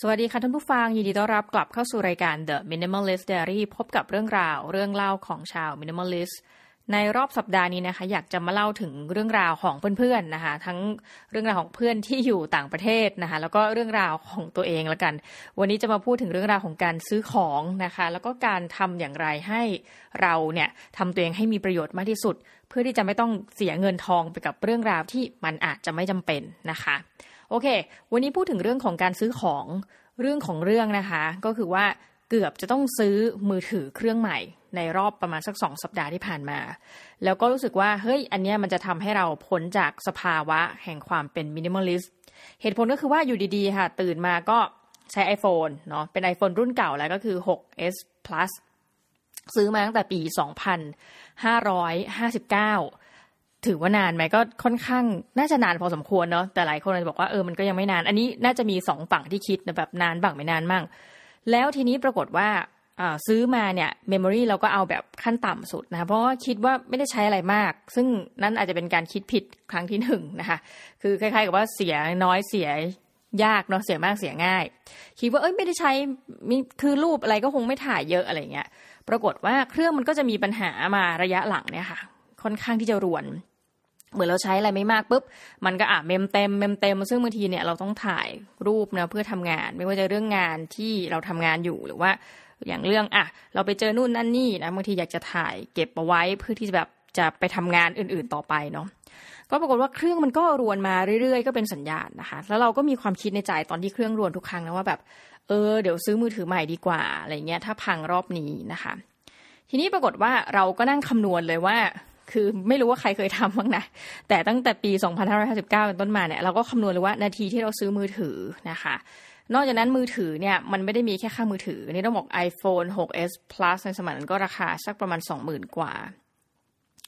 สวัสดีค่ะท่านผู้ฟัง ยินดีต้อนรับกลับเข้าสู่รายการ The Minimalist Diary พบกับเรื่องราวเรื่องเล่าของชาว Minimalist ในรอบสัปดาห์นี้นะคะ อยากจะมาเล่าถึงเรื่องราวของเพื่อนๆนะคะ ทั้งเรื่องราวของเพื่อนที่อยู่ต่างประเทศนะคะ แล้วก็เรื่องราวของตัวเองละกัน วันนี้จะมาพูดถึงเรื่องราวของการซื้อของนะคะ แล้วก็การทำอย่างไรให้เราเนี่ยทำตัวเองให้มีประโยชน์มากที่สุด เพื่อที่จะไม่ต้องเสียเงินทองไปกับเรื่องราวที่มันอาจจะไม่จำเป็นนะคะ โอเค วันนี้พูดถึงเรื่องของการซื้อของเรื่องของเรื่องนะคะ ก็คือว่าเกือบจะต้องซื้อมือถือเครื่องใหม่ในรอบประมาณสักสองสัปดาห์ที่ผ่านมา แล้วก็รู้สึกว่าเฮ้ย อันนี้มันจะทำให้เราพ้นจากสภาวะแห่งความเป็น minimalist เหตุผลก็คือว่าอยู่ดีๆ ค่ะ ตื่นมาก็ใช้ iPhone เนาะเป็น iPhone รุ่นเก่าแล้วก็คือ 6s plus ซื้อมาตั้งแต่ปี 2559 ถือว่านานไหมก็ค่อนข้างน่าจะนานพอสมควรเนาะแต่หลายคนจะบอกว่าเออมันก็ยังไม่นาน อันนี้น่าจะมีสองฝั่งที่คิดนะแบบนานบ้างไม่นานมั่งแล้วทีนี้ปรากฏว่าซื้อมาเนี่ยเมมโมรีเราก็เอาแบบขั้นต่ำสุดนะคะเพราะว่าคิดว่าไม่ได้ใช้อะไรมาก ซึ่งนั่นอาจจะเป็นการคิดผิดครั้งที่หนึ่งนะคะคือคล้ายๆกับว่าเสียน้อยเสียยากเนาะเสียมากเสียง่าย คิดว่าเอ้ยไม่ได้ใช้คือรูปอะไรก็คงไม่ถ่ายเยอะอะไรเงี้ยปรากฏว่าเครื่องมันก็จะมีปัญหามาระยะหลังเนี่ยค่ะ ค่อนข้างที่จะรวน เหมือนเราใช้อะไรไม่มากปุ๊บ มันก็อะเมมเต็มเมมเต็ม ซึ่งบางทีเนี่ยเราต้องถ่ายรูปนะเพื่อทำงาน ไม่ว่าจะเรื่องงานที่เราทำงานอยู่หรือว่า อย่างเรื่องอะ เราไปเจอนู่นนั่นนี่นะบางทีอยากจะถ่ายเก็บเอาไว้เพื่อที่จะแบบจะไปทำงานอื่นๆต่อไปเนาะก็ปรากฏว่าเครื่องมันก็รวนมาเรื่อยๆ ก็เป็นสัญญาณนะคะ แล้วเราก็มีความคิดในใจตอนที่เครื่องรวนทุกครั้งนะว่าแบบเออเดี๋ยวซื้อมือถือใหม่ดีกว่าอะไรเงี้ยถ้าพังรอบนี้นะคะ ทีนี้ปรากฏว่าเราก็นั่งคำนวณเลยว่า คือไม่รู้ว่าใครเคยทำบ้างนะ แต่ตั้งแต่ปี 2559 เป็นต้นมาเนี่ยเราก็คำนวณเลยว่านาทีที่เราซื้อมือถือนะคะ นอกจากนั้นมือถือเนี่ยมันไม่ได้มีแค่ค่ามือถือ นี่ต้องบอก iPhone 6s Plus ในสมัยนั้นก็ราคาสักประมาณ 20,000 กว่า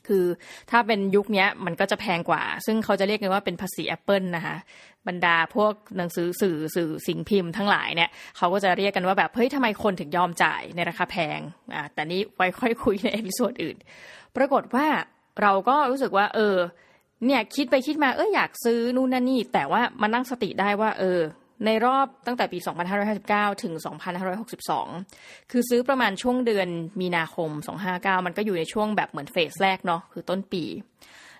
คือถ้าเป็นยุคนี้มันก็จะแพงกว่า ซึ่งเขาจะเรียกกันว่าเป็นภาษี Apple นะคะบรรดาพวกหนังสือสื่อสื่อสิ่งพิมพ์ทั้งหลายเนี่ยเขาก็จะเรียกกันว่าแบบเฮ้ยทำไมคนถึงยอมจ่ายในราคาแพงอ่าแต่นี้ไว้ค่อยคุยใน episode อื่น ปรากฏว่าเราก็รู้สึกว่า เออ เนี่ยคิดไปคิดมาเอออยากซื้อนู่นนั่นนี่ แต่ว่ามานั่งสติได้ว่า เออ ในรอบตั้งแต่ปี 2559 ถึง 2562 คือซื้อประมาณช่วงเดือนมีนาคม 259 มันก็อยู่ในช่วงแบบเหมือน phase แรกเนาะคือต้นปี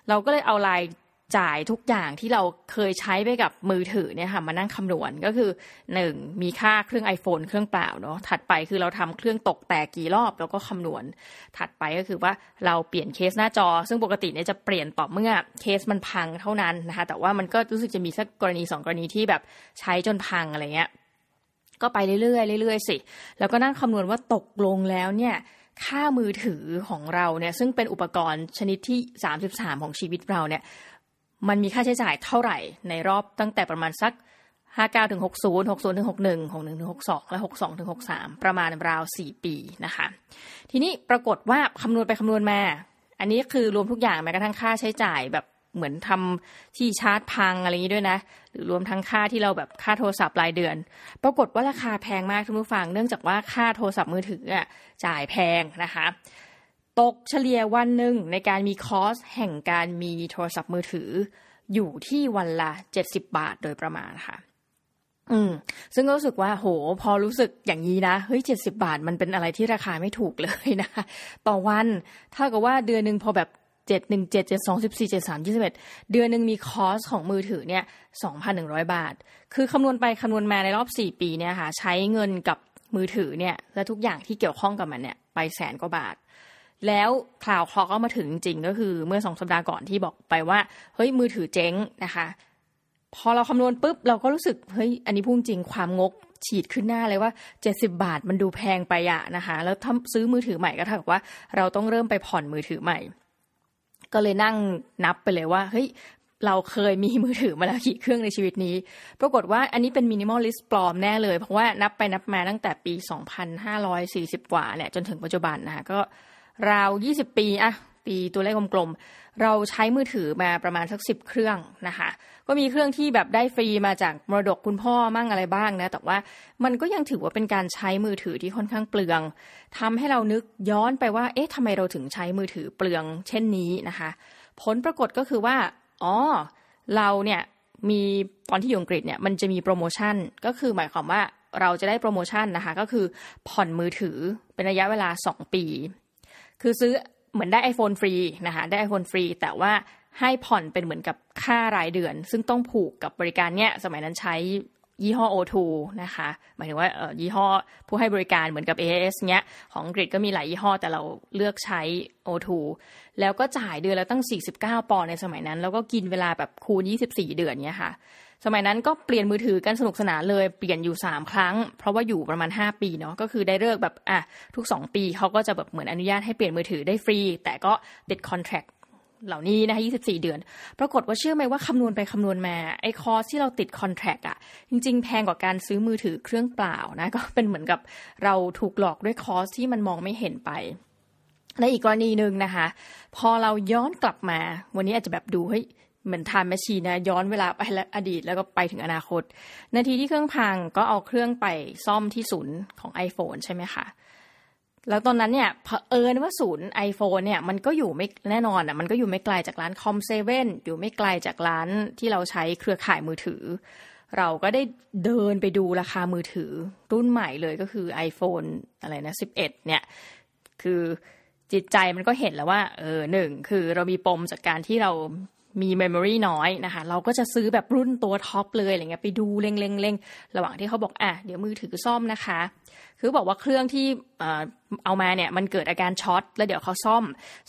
เราก็เลยเอาลาย จ่ายทุกอย่างที่เราเคยใช้ไปกับมือถือเนี่ยค่ะมานั่งคำนวณก็คือหนึ่งมีค่าเครื่อง iPhone เครื่องเปล่าเนาะถัดไปคือเราทำเครื่องตกแตกกี่รอบแล้วก็คำนวณ ถัดไปก็คือว่าเราเปลี่ยนเคสหน้าจอ ซึ่งปกติเนี่ยจะเปลี่ยนต่อเมื่อเคสมันพังเท่านั้นนะคะแต่ว่ามันก็รู้สึกจะมีสักกรณีสองกรณีที่แบบใช้จนพังอะไรเงี้ยก็ไปเรื่อยๆเรื่อยๆสิแล้วก็นั่งคำนวณว่าตกลงแล้วเนี่ยค่ามือถือของเราเนี่ยซึ่งเป็นอุปกรณ์ชนิดที่ 33 ของชีวิตเราเนี่ย มันมีค่าใช้จ่ายเท่าไหร่ในรอบตั้งแต่ประมาณสัก 59ถึง60 60ถึง61 61ถึง62 และ 62ถึง63 ประมาณราว 4 ปีนะคะ ทีนี้ปรากฏว่าคำนวณไปคำนวณมา อันนี้คือรวมทุกอย่างแม้กระทั่งค่าใช้จ่ายแบบเหมือนทำที่ชาร์จพังอะไรอย่างนี้ด้วยนะ หรือรวมทั้งค่าที่เราแบบค่าโทรศัพท์รายเดือน ปรากฏว่าราคาแพงมากทุกผู้ฟัง เนื่องจากว่าค่าโทรศัพท์มือถืออะจ่ายแพงนะคะ ตกเฉลี่ยวันหนึ่งในการมีคอสแห่งการมีโทรศัพท์มือถือ อยู่ที่วันละเจ็ดสิบบาทโดยประมาณค่ะ อืม ซึ่งก็รู้สึกว่า โห พอรู้สึกอย่างนี้นะเฮ้ยเจ็ดสิบาทมันเป็นอะไรที่ราคาไม่ถูกเลยนะคะต่อวันเท่ากับว่าเดือนหนึ่งพอแบบเจ็ดหนึ่งเจ็ดเจ็ดสองสิบสี่เจ็ดสามยี่สิบเอ็ดเดือนหนึ่งมีคอสของมือถือเนี่ยสองพันหนึ่งร้อยบาท คือคำนวณไปคำนวณมาในรอบสี่ปีเนี่ยค่ะ ใช้เงินกับมือถือเนี่ย และทุกอย่างที่เกี่ยวข้องกับมันเนี่ย ไปแสนกว่าบาท แล้วคลาวคลอก็มาถึงจริงก็คือเมื่อสองสัปดาห์ก่อนที่บอกไปว่า เฮ้ยมือถือเจ๊งนะคะ พอเราคำนวณปุ๊บ เราก็รู้สึก เฮ้ย อันนี้พุ่งจริงความงกฉีดขึ้นหน้าเลยว่าเจ็ดสิบาทมันดูแพงไปอะนะคะ แล้วถ้าซื้อมือถือใหม่ก็เท่ากับว่าเราต้องเริ่มไปผ่อนมือถือใหม่ ก็เลยนั่งนับไปเลยว่าเฮ้ยเราเคยมีมือถือมาแล้วกี่เครื่องในชีวิตนี้ ปรากฏว่าอันนี้เป็น minimalist ปลอมแน่เลย เพราะว่านับไปนับมาตั้งแต่ปี 2540 กว่าแหละจนถึงปัจจุบันนะคะก็ ราว 20 ปีอะปีตัวเลขกลมๆ เราใช้มือถือมาประมาณสักสิบเครื่องนะคะ ก็มีเครื่องที่แบบได้ฟรีมาจากมรดกคุณพ่อมั่งอะไรบ้างนะ แต่ว่ามันก็ยังถือว่าเป็นการใช้มือถือที่ค่อนข้างเปลืองทำให้เรานึกย้อนไปว่า เอ๊ะทำไมเราถึงใช้มือถือเปลืองเช่นนี้นะคะ ผลปรากฏก็คือว่า อ๋อ เราเนี่ยมีตอนที่อยู่อังกฤษเนี่ยมันจะมีโปรโมชั่น ก็คือหมายความว่าเราจะได้โปรโมชั่นนะคะ ก็คือผ่อนมือถือเป็นระยะเวลา 2 ปี คือซื้อเหมือนได้ iPhone ฟรีนะคะได้ iPhone ฟรี แต่ว่าให้ผ่อนเป็นเหมือนกับค่ารายเดือน ซึ่งต้องผูกกับบริการเนี้ยสมัยนั้นใช้ยี่ห้อ O2 นะคะ หมายถึงว่ายี่ห้อผู้ให้บริการเหมือนกับ AS เนี้ย ของอังกฤษก็มีหลายยี่ห้อแต่เราเลือกใช้ O2 แล้วก็จ่ายเดือนละตั้ง 49 ปอนด์ในสมัยนั้น แล้วก็กินเวลาแบบคูณ 24 เดือนเนี้ยค่ะ สมัยนั้นก็เปลี่ยนมือถือกันสนุกสนานเลยเปลี่ยนอยู่ 3 ครั้ง เพราะว่าอยู่ประมาณ 5 ปีเนาะก็คือได้เลิกแบบอะทุก 2 ปีเขาก็จะแบบเหมือนอนุญาตให้เปลี่ยนมือถือได้ฟรี แต่ก็ติดคอนแทคเหล่านี้นะคะ24 เดือน ปรากฏว่าเชื่อไหมว่าคำนวณไปคำนวณมาไอ้ cost ที่เราติด contract อะจริง ๆ แพงกว่าการซื้อมือถือเครื่องเปล่านะก็เป็นเหมือนกับเราถูกหลอกด้วย cost ที่มันมองไม่เห็นไปและอีกกรณีหนึ่งนะคะ พอเราย้อนกลับมา วันนี้อาจจะแบบดูเฮ้ย เหมือน time machine ะย้อนเวลาไปแล้วอดีตแล้วก็ไปถึงอนาคต นาทีที่เครื่องพังก็เอาเครื่องไปซ่อมที่ศูนย์ของ iPhone ใช่ไหมคะแล้วตอนนั้นเนี่ยเผอิญว่าศูนย์ iPhone เนี่ยมันก็อยู่ไม่แน่นอนอะมันก็อยู่ไม่ไกลจากร้าน Com7อยู่ไม่ไกลจากร้านที่เราใช้เครือข่ายมือถือ เราก็ได้เดินไปดูราคามือถือ รุ่นใหม่เลยก็คือ iPhone อะไรนะ 11 เนี่ย คือจิตใจมันก็เห็นแล้วว่าเออหนึ่งคือเรามีปมจากการที่เรา มี memory น้อยนะคะ เราก็จะซื้อแบบรุ่นตัวท็อปเลยอะไรเงี้ยไปดูเล็งๆระหว่างที่เขาบอกอะเดี๋ยวมือถือซ่อมนะคะ คือบอกว่าเครื่องที่เอามาเนี่ยมันเกิดอาการช็อตแล้วเดี๋ยวเขาซ่อม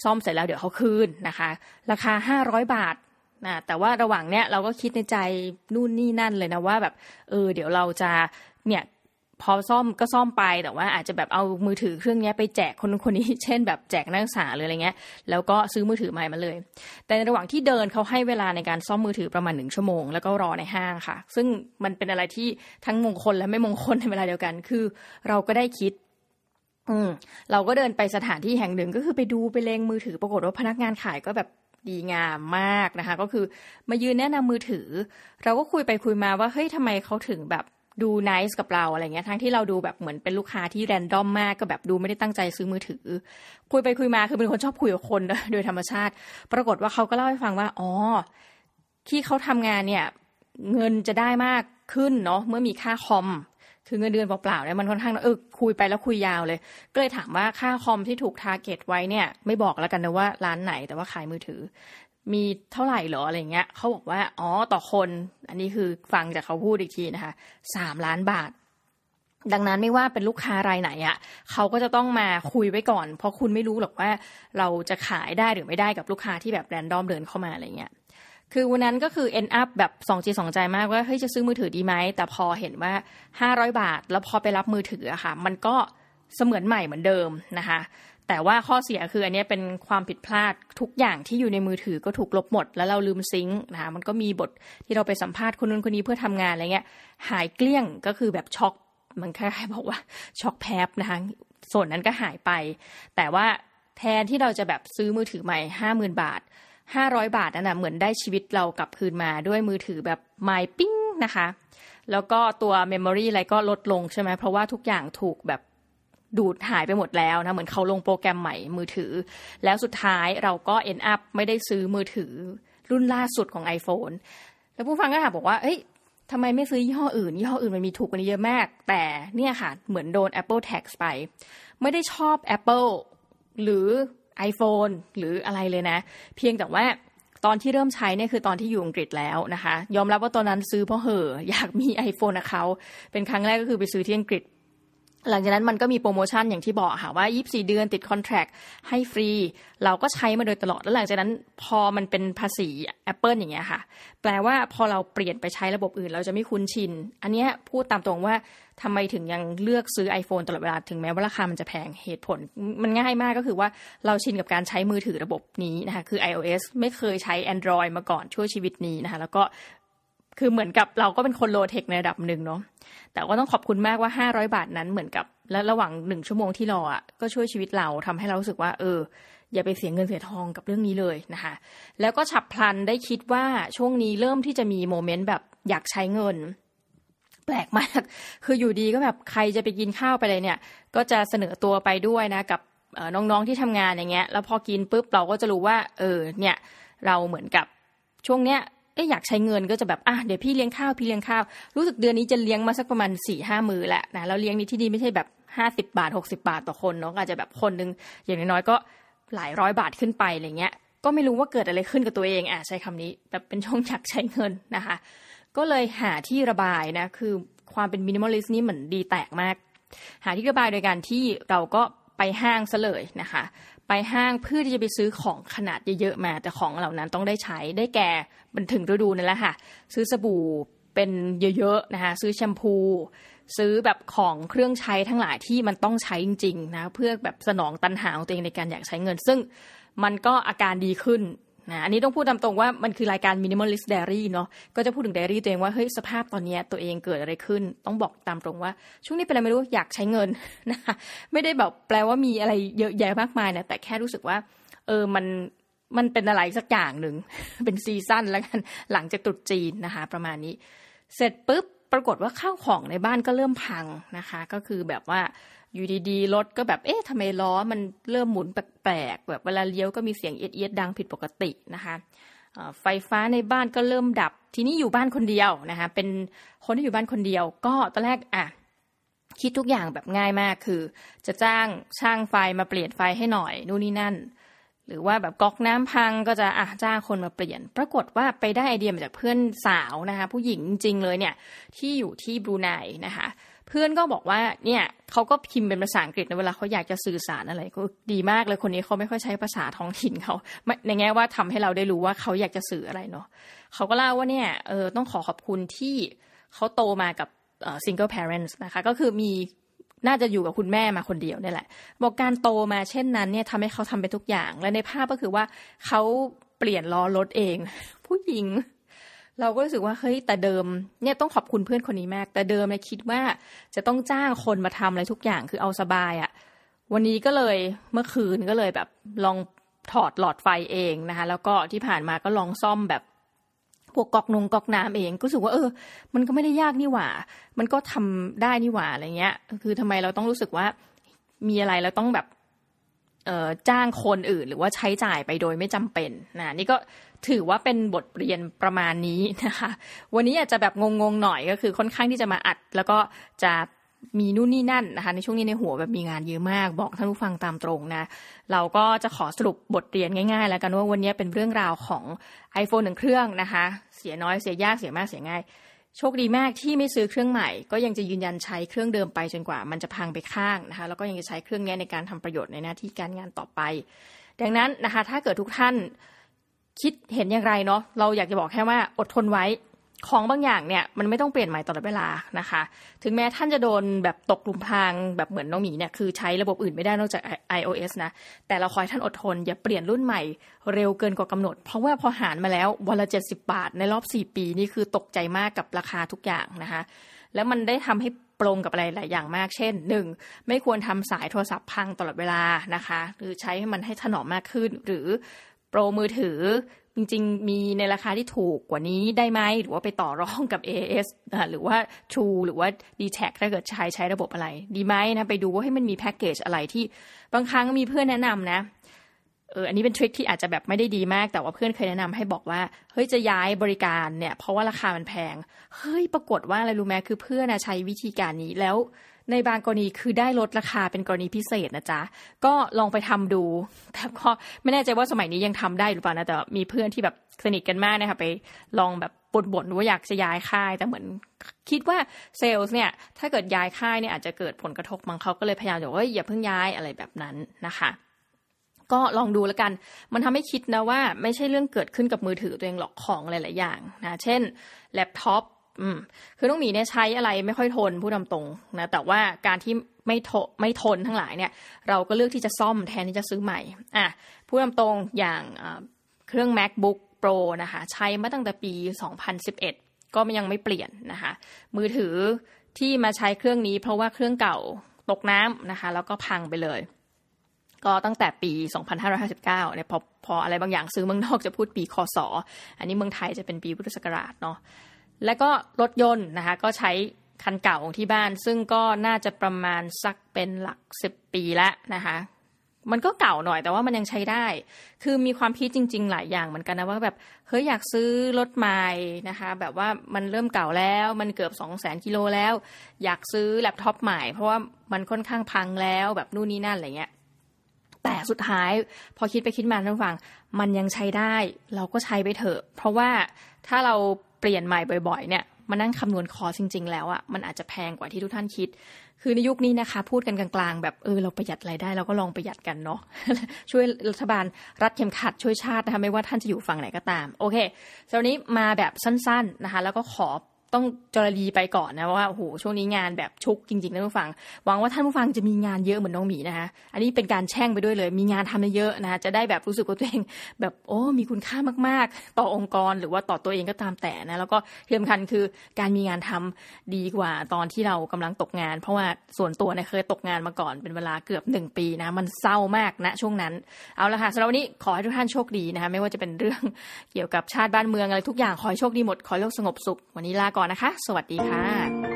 ซ่อมเสร็จแล้วเดี๋ยวเขาคืนนะคะ ราคา 500 บาทนะแต่ว่าระหว่างเนี้ยเราก็คิดในใจนู่นนี่นั่นเลยนะว่าแบบเออเดี๋ยวเราจะเนี่ย พอซ่อมก็ซ่อมไปแต่ว่าอาจจะแบบเอามือถือเครื่องนี้ไปแจกคนคนนี้ เช่นแบบแจกนักศึกษาหรืออะไรเงี้ย แล้วก็ซื้อมือถือใหม่มาเลย แต่ในระหว่างที่เดินเขาให้เวลาในการซ่อมมือถือประมาณหนึ่งชั่วโมง แล้วก็รอในห้างค่ะ ซึ่งมันเป็นอะไรที่ทั้งมงคลและไม่มงคลในเวลาเดียวกัน คือเราก็ได้คิดอืมเราก็เดินไปสถานที่แห่งหนึ่งก็คือไปดูไปเลงมือถือปรากฏว่าพนักงานขายก็แบบดีงามมากนะคะ ก็คือมายืนแนะนำมือถือ เราก็คุยไปคุยมาว่าเฮ้ยทำไมเขาถึงแบบ ดูนิสกับเราอะไรเงี้ยทั้งที่เราดูแบบเหมือนเป็นลูกค้าที่แรนดอมมากก็แบบดูไม่ได้ตั้งใจซื้อมือถือ คุยไปคุยมาคือเป็นคนชอบคุยกับคนโดยธรรมชาติ ปรากฏว่าเขาก็เล่าให้ฟังว่าอ๋อที่เขาทำงานเนี่ยเงินจะได้มากขึ้นเนาะเมื่อมีค่าคอมคือเงินเดือนเปล่าๆเนี่ยมันค่อนข้างเออคุยไปแล้วคุยยาวเลย ก็เลยถามว่าค่าคอมที่ถูก target ไว้เนี่ย ไม่บอกแล้วกันนะว่าร้านไหนแต่ว่าขายมือถือ มีเท่าไหร่หรออะไรเงี้ยเขาบอกว่า อ๋อต่อคน อันนี้คือฟังจากเขาพูดอีกทีนะคะสามล้านบาท ดังนั้นไม่ว่าเป็นลูกค้ารายไหนอะ่ะเขาก็จะต้องมาคุยไว้ก่อน เพราะคุณไม่รู้หรอกว่าเราจะขายได้หรือไม่ได้กับลูกค้าที่แบบ random เดินเข้ามาอะไรเงี้ยคือวันนั้นก็คือ end up แบบสองจีสองใจมากว่าเฮ้ยจะซื้อมือถือดีไหม แต่พอเห็นว่าห้าร้อยบาท แล้วพอไปรับมือถืออะค่ะ มันก็เสมือนใหม่เหมือนเดิมนะคะ แต่ว่าข้อเสียคืออันนี้เป็นความผิดพลาดทุกอย่างที่อยู่ในมือถือก็ถูกลบหมด แล้วเราลืมซิงค์นะคะมันก็มีบทที่เราไปสัมภาษณ์คนนู้นคนนี้เพื่อทำงานอะไรเงี้ย หายเกลี้ยงก็คือแบบช็อกมันคล้ายๆบอกว่าช็อกแพบนะคะส่วนนั้นก็หายไป แต่ว่าแทนที่เราจะแบบซื้อมือถือใหม่ห้าหมื่นบาทห้าร้อยบาทนั่นนะเหมือนได้ชีวิตเรากลับคืนมาด้วยมือถือแบบไม่ปิ้งนะคะ แล้วก็ตัวเมมโมรีอะไรก็ลดลงใช่ไหมเพราะว่าทุกอย่างถูกแบบ ดูดหายไปหมดแล้วนะเหมือนเขาลงโปรแกรมใหม่มือถือ แล้วสุดท้ายเราก็เอ็นอัพไม่ได้ซื้อมือถือ รุ่นล่าสุดของ iPhone แล้วผู้ฟังก็ถามบอกว่าเอ้ยทำไมไม่ซื้อยี่ห้ออื่น ยี่ห้ออื่นมันมีถูกกว่านี้เยอะมาก แต่เนี่ยค่ะ เหมือนโดน Apple Tax ไป ไม่ได้ชอบ Apple หรือ iPhone หรืออะไรเลยนะ เพียงแต่ว่าตอนที่เริ่มใช้เนี่ยคือตอนที่อยู่อังกฤษแล้วนะคะ ยอมรับว่าตอนนั้นซื้อเพราะเหออยากมี iPhone นะเขาเป็นครั้งแรกก็คือไปซื้อที่อังกฤษ หลังจากนั้นมันก็มีโปรโมชั่นอย่างที่บอกค่ะว่า 24 เดือนติดคอนแทคให้ฟรี เราก็ใช้มาโดยตลอด แล้วหลังจากนั้นพอมันเป็นภาษี Apple อย่างเงี้ยค่ะ แปลว่าพอเราเปลี่ยนไปใช้ระบบอื่น เราจะไม่คุ้นชิน อันนี้พูดตามตรงว่าทำไมถึงยังเลือกซื้อ iPhone ตลอดเวลาถึงแม้ว่าราคามันจะแพงเหตุผล มันง่ายมากก็คือว่าเราชินกับการใช้มือถือระบบนี้นะคะคือ iOS ไม่เคยใช้ Android มาก่อนช่วชีวิตนี้นะคะแล้วก็ คือเหมือนกับเราก็เป็นคนโลเทคในระดับหนึ่งเนาะแต่ก็ต้องขอบคุณมากว่า 500 บาทนั้นเหมือนกับ และระหว่างหนึ่งชั่วโมงที่รออะก็ช่วยชีวิตเราทำให้เรารู้สึกว่า เออ อย่าไปเสียเงินเสียทองกับเรื่องนี้เลยนะคะ แล้วก็ฉับพลันได้คิดว่าช่วงนี้เริ่มที่จะมีโมเมนต์แบบอยากใช้เงิน แปลกมาก คืออยู่ดีก็แบบใครจะไปกินข้าวไปเลยเนี่ย ก็จะเสนอตัวไปด้วยนะกับน้องๆที่ทำงานอย่างเงี้ย แล้วพอกินปุ๊บเราก็จะรู้ว่า เออ เนี่ย เราเหมือนกับช่วงเนี้ย เอ๊ะอยากใช้เงินก็จะแบบอะเดี๋ยวพี่เลี้ยงข้าวพี่เลี้ยงข้าวรู้สึกเดือนนี้จะเลี้ยงมาสักประมาณสี่ห้ามือแหละนะแล้วเลี้ยงนี้ที่ดีไม่ใช่แบบห้าสิบาทหกสิบาทต่อคนเนาะอาจจะแบบคนหนึ่งอย่างน้อยๆก็หลายร้อยบาทขึ้นไปอะไรเงี้ย ก็ไม่รู้ว่าเกิดอะไรขึ้นกับตัวเองอะใช้คำนี้ แบบเป็นช่องอยากใช้เงินนะคะ ก็เลยหาที่ระบายนะคือความเป็นมินิมอลิสต์นี่เหมือนดีแตกมาก หาที่ระบายโดยการที่เราก็ไปห้างซะเลยนะคะ ไปห้างเพื่อที่จะไปซื้อของขนาดเยอะๆมา แต่ของเหล่านั้นต้องได้ใช้ได้แก่มันถึงฤดูนั่นแหละค่ะ ซื้อสบู่เป็นเยอะๆนะคะซื้อแชมพู ซื้อแบบของเครื่องใช้ทั้งหลายที่มันต้องใช้จริงๆนะเพื่อแบบสนองตันหาของตัวเองในการอยากใช้เงิน ซึ่งมันก็อาการดีขึ้น นะอันนี้ต้องพูดตามตรงว่ามันคือรายการ minimalist diary เนาะก็จะพูดถึง diary ตัวเองว่าเฮ้ยสภาพตอนนี้ตัวเองเกิดอะไรขึ้น ต้องบอกตามตรงว่า ช่วงนี้เป็นอะไรไม่รู้อยากใช้เงินนะคะไม่ได้แบบแปลว่ามีอะไรเยอะแยะมากมายนะแต่แค่รู้สึกว่า เออมันมันเป็นอะไรสักอย่างหนึ่ง เป็นซีซั่นแล้วกันหลังจากตรุษจีนนะคะ ประมาณนี้ เสร็จปุ๊บปรากฏว่าข้าวของในบ้านก็เริ่มพังนะคะ ก็คือแบบว่า อยู่ดีๆ รถก็แบบ เอ๊ะทำไมล้อมันเริ่มหมุนแปลกๆ แบบเวลาเลี้ยวก็มีเสียงเอียดๆดังผิดปกตินะคะไฟฟ้าในบ้านก็เริ่มดับ ทีนี้อยู่บ้านคนเดียวนะคะ เป็นคนที่อยู่บ้านคนเดียว ก็ตอนแรกอะคิดทุกอย่างแบบง่ายมากคือ จะจ้างช่างไฟมาเปลี่ยนไฟให้หน่อยนู่นนี่นั่น หรือว่าแบบก๊อกน้ำพังก็จะอะจ้างคนมาเปลี่ยน ปรากฏว่าไปได้ไอเดียมาจากเพื่อนสาวนะคะ ผู้หญิงจริงเลยเนี่ยที่อยู่ที่บรูไนนะคะเพื่อนก็บอกว่าเนี่ยเขาก็พิมพ์เป็นภาษาอังกฤษในเวลาเขาอยากจะสื่อสารอะไรก็ดีมากเลยคนนี้เขาไม่ค่อยใช้ภาษาท้องถิ่นเขาในแง่ว่าทำให้เราได้รู้ว่าเขาอยากจะสื่ออะไรเนาะเขาก็เล่าว่าเนี่ยเออต้องขอขอบคุณที่เขาโตมากับ single parents นะคะก็คือมีน่าจะอยู่กับคุณแม่มาคนเดียวนี่แหละ บอกการโตมาเช่นนั้นเนี่ยทำให้เขาทำไปทุกอย่าง และในภาพก็คือว่าเขาเปลี่ยนล้อรถเอง ผู้หญิง เราก็รู้สึกว่าเฮ้ยแต่เดิมเนี่ยต้องขอบคุณเพื่อนคนนี้มาก แต่เดิมเนี่ยคิดว่าจะต้องจ้างคนมาทำอะไรทุกอย่างคือเอาสบายอะ่ะวันนี้ก็เลยเมื่อคืนก็เลยแบบลองถอดหลอดไฟเองนะคะแล้วก็ที่ผ่านมาก็ลองซ่อมแบบพวกกอกนงกอกน้ำเองก็รู้สึกว่าเออ มันก็ไม่ได้ยากนี่หว่า มันก็ทำได้นี่หว่าอะไรเงี้ย คือทำไมเราต้องรู้สึกว่ามีอะไรเราต้องแบบเอ่อจ้างคนอื่น หรือว่าใช้จ่ายไปโดยไม่จำเป็นนะนี่ก็ ถือว่าเป็นบทเรียนประมาณนี้นะคะ วันนี้อาจจะแบบงงๆหน่อยก็คือค่อนข้างที่จะมาอัด แล้วก็จะมีนู่นนี่นั่นนะคะในช่วงนี้ในหัวแบบมีงานเยอะมาก บอกท่านผู้ฟังตามตรงนะ เราก็จะขอสรุปบทเรียนง่ายๆ แล้วกันว่าวันนี้เป็นเรื่องราวของ iPhone หนึ่งเครื่องนะคะ เสียน้อยเสียยากเสียมากเสียง่ายโชคดีมากที่ไม่ซื้อเครื่องใหม่ ก็ยังจะยืนยันใช้เครื่องเดิมไปจนกว่ามันจะพังไปข้างนะคะแล้วก็ยังจะใช้เครื่องนี้ในการทำประโยชน์ในหน้าที่การงานต่อไป ดังนั้นนะคะถ้าเกิดทุกท่าน คิดเห็นอย่างไรเนาะเราอยากจะบอกแค่ว่าอดทนไว้ของบางอย่างเนี่ยมันไม่ต้องเปลี่ยนใหม่ตลอดเวลานะคะ ถึงแม้ท่านจะโดนแบบตกหลุมพรางแบบเหมือนน้องหมีเนี่ยคือใช้ระบบอื่นไม่ได้นอกจาก iOS นะ แต่เราคอยท่านอดทน อย่าเปลี่ยนรุ่นใหม่เร็วเกินกว่ากำหนด เพราะว่าพอหารมาแล้ววันละเจ็ดสิบาท ในรอบสี่ปีนี่คือตกใจมากกับราคาทุกอย่างนะคะ แล้วมันได้ทำให้ปรงกับอะไรหลายอย่างมาก เช่นหนึ่งไม่ควรทำสายโทรศัพท์พังตลอดเวลานะคะ หรือใช้ให้มันให้ถนอมมากขึ้น หรือ โปรมือถือ จริง ๆ มีในราคาที่ถูกกว่านี้ได้ไหม หรือว่าไปต่อรองกับ AS หรือว่า True หรือว่า d t แทถ้าเกิดใช้ใช้ระบบอะไร ดีไหมนะ ไปดูว่าให้มันมีแพ็กเกจอะไรที่บางครั้งมีเพื่อนแนะนำนะเอออันนี้เป็นทริคที่อาจจะแบบไม่ได้ดีมาก แต่ว่าเพื่อนเคยแนะนำให้บอกว่า เฮ้ยจะย้ายบริการเนี่ย เพราะว่าราคามันแพง เฮ้ยปรากฏว่าอะไรรู้ไหมคือเพื่อนใช้วิธีการนี้แล้ว ในบางกรณีคือได้ลดราคาเป็นกรณีพิเศษนะจ๊ะ ก็ลองไปทำดู แต่ก็ไม่แน่ใจว่าสมัยนี้ยังทำได้หรือเปล่านะ แต่มีเพื่อนที่แบบสนิทกันมากนะคะไปลองแบบบ่นๆว่าอยากจะย้ายค่าย แต่เหมือนคิดว่าเซลล์เนี่ย ถ้าเกิดย้ายค่ายเนี่ยอาจจะเกิดผลกระทบมังเขาก็เลยพยายามบอกว่าอย่าเพิ่งย้ายอะไรแบบนั้นนะคะก็ลองดูแล้วกัน มันทำให้คิดนะว่าไม่ใช่เรื่องเกิดขึ้นกับมือถือตัวเองหรอกของหลาย ๆ อย่างนะ เช่นแล็ปท็อป อืมคือน้องหมีเนี่ยใช้อะไรไม่ค่อยทนพูดตรงๆนะแต่ว่าการที่ไม่ทนไม่ทนทั้งหลายเนี่ย เราก็เลือกที่จะซ่อมแทนที่จะซื้อใหม่อะพูดตรงๆอย่างเครื่อง macbook pro นะคะ ใช้มาตั้งแต่ปี 2011 ก็ยังไม่เปลี่ยนนะคะ มือถือที่มาใช้เครื่องนี้เพราะว่าเครื่องเก่าตกน้ำนะคะ แล้วก็พังไปเลย ก็ตั้งแต่ปี 2559เนี่ยพอพออะไรบางอย่างซื้อเมืองนอกจะพูดปีคศอันนี้เมืองไทยจะเป็นปีพุทธศักราชเนาะ แล้วก็รถยนต์นะคะก็ใช้คันเก่าของที่บ้าน ซึ่งก็น่าจะประมาณสักเป็นหลักสิบปีแล้วนะคะมันก็เก่าหน่อยแต่ว่ามันยังใช้ได้ คือมีความคิดจริง ๆ หลายอย่างเหมือนกันนะว่าแบบเฮ้ยอยากซื้อรถใหม่นะคะ แบบว่ามันเริ่มเก่าแล้วมันเกือบสองแสนกิโลแล้ว อยากซื้อแล็ปท็อปใหม่เพราะว่ามันค่อนข้างพังแล้วแบบนู่นนี่นั่นอะไรเงี้ยแต่สุดท้ายพอคิดไปคิดมาท่านฟัง มันยังใช้ได้ เราก็ใช้ไปเถอะ เพราะว่าถ้าเรา เปลี่ยนใหม่บ่อย ๆ เนี่ยมานั่งคำนวณคอจริง ๆ แล้วอะมันอาจจะแพงกว่าที่ทุกท่านคิด คือในยุคนี้นะคะ พูดกันกลางๆ แบบเออเราประหยัดรายได้เราก็ลองประหยัดกันเนาะช่วยรัฐบาลรัดเข็มขัดช่วยชาตินะคะไม่ว่าท่านจะอยู่ฝั่งไหนก็ตาม โอเคสำหรับนี้มาแบบสั้น ๆนะคะ แล้วก็ขอ ต้องจรลีไปก่อนนะว่าโอ้โหช่วงนี้งานแบบชุกจริงๆท่านผู้ฟังหวังว่าท่านผู้ฟังจะมีงานเยอะเหมือนน้องหมีนะคะอันนี้เป็นการแช่งไปด้วยเลย มีงานทำเยอะนะะจะได้แบบรู้สึกว่าตัวเองแบบโอ้มีคุณค่ามากๆ ต่อองค์กรหรือว่าต่อตัวเองก็ตามแต่นะแล้วก็ที่สำคัญคือการมีงานทำดีกว่าตอนที่เรากำลังตกงาน เพราะว่าส่วนตัวเนี่ยเคยตกงานมาก่อนเป็นเวลาเกือบหนึ่งปีนะมันเศร้ามากนะช่วงนั้นเอาละค่ะสำหรับวันนี้ขอให้ทุกท่านโชคดีนะคะไม่ว่าจะเป็นเรื่องเกี่ยวกับชาติบ้านเมืองอะไรทุกอย่างขอให้โชคดีหมดขอให้โลกสงบสุขวันนี้ลาก่อนนะคะ สวัสดีค่ะ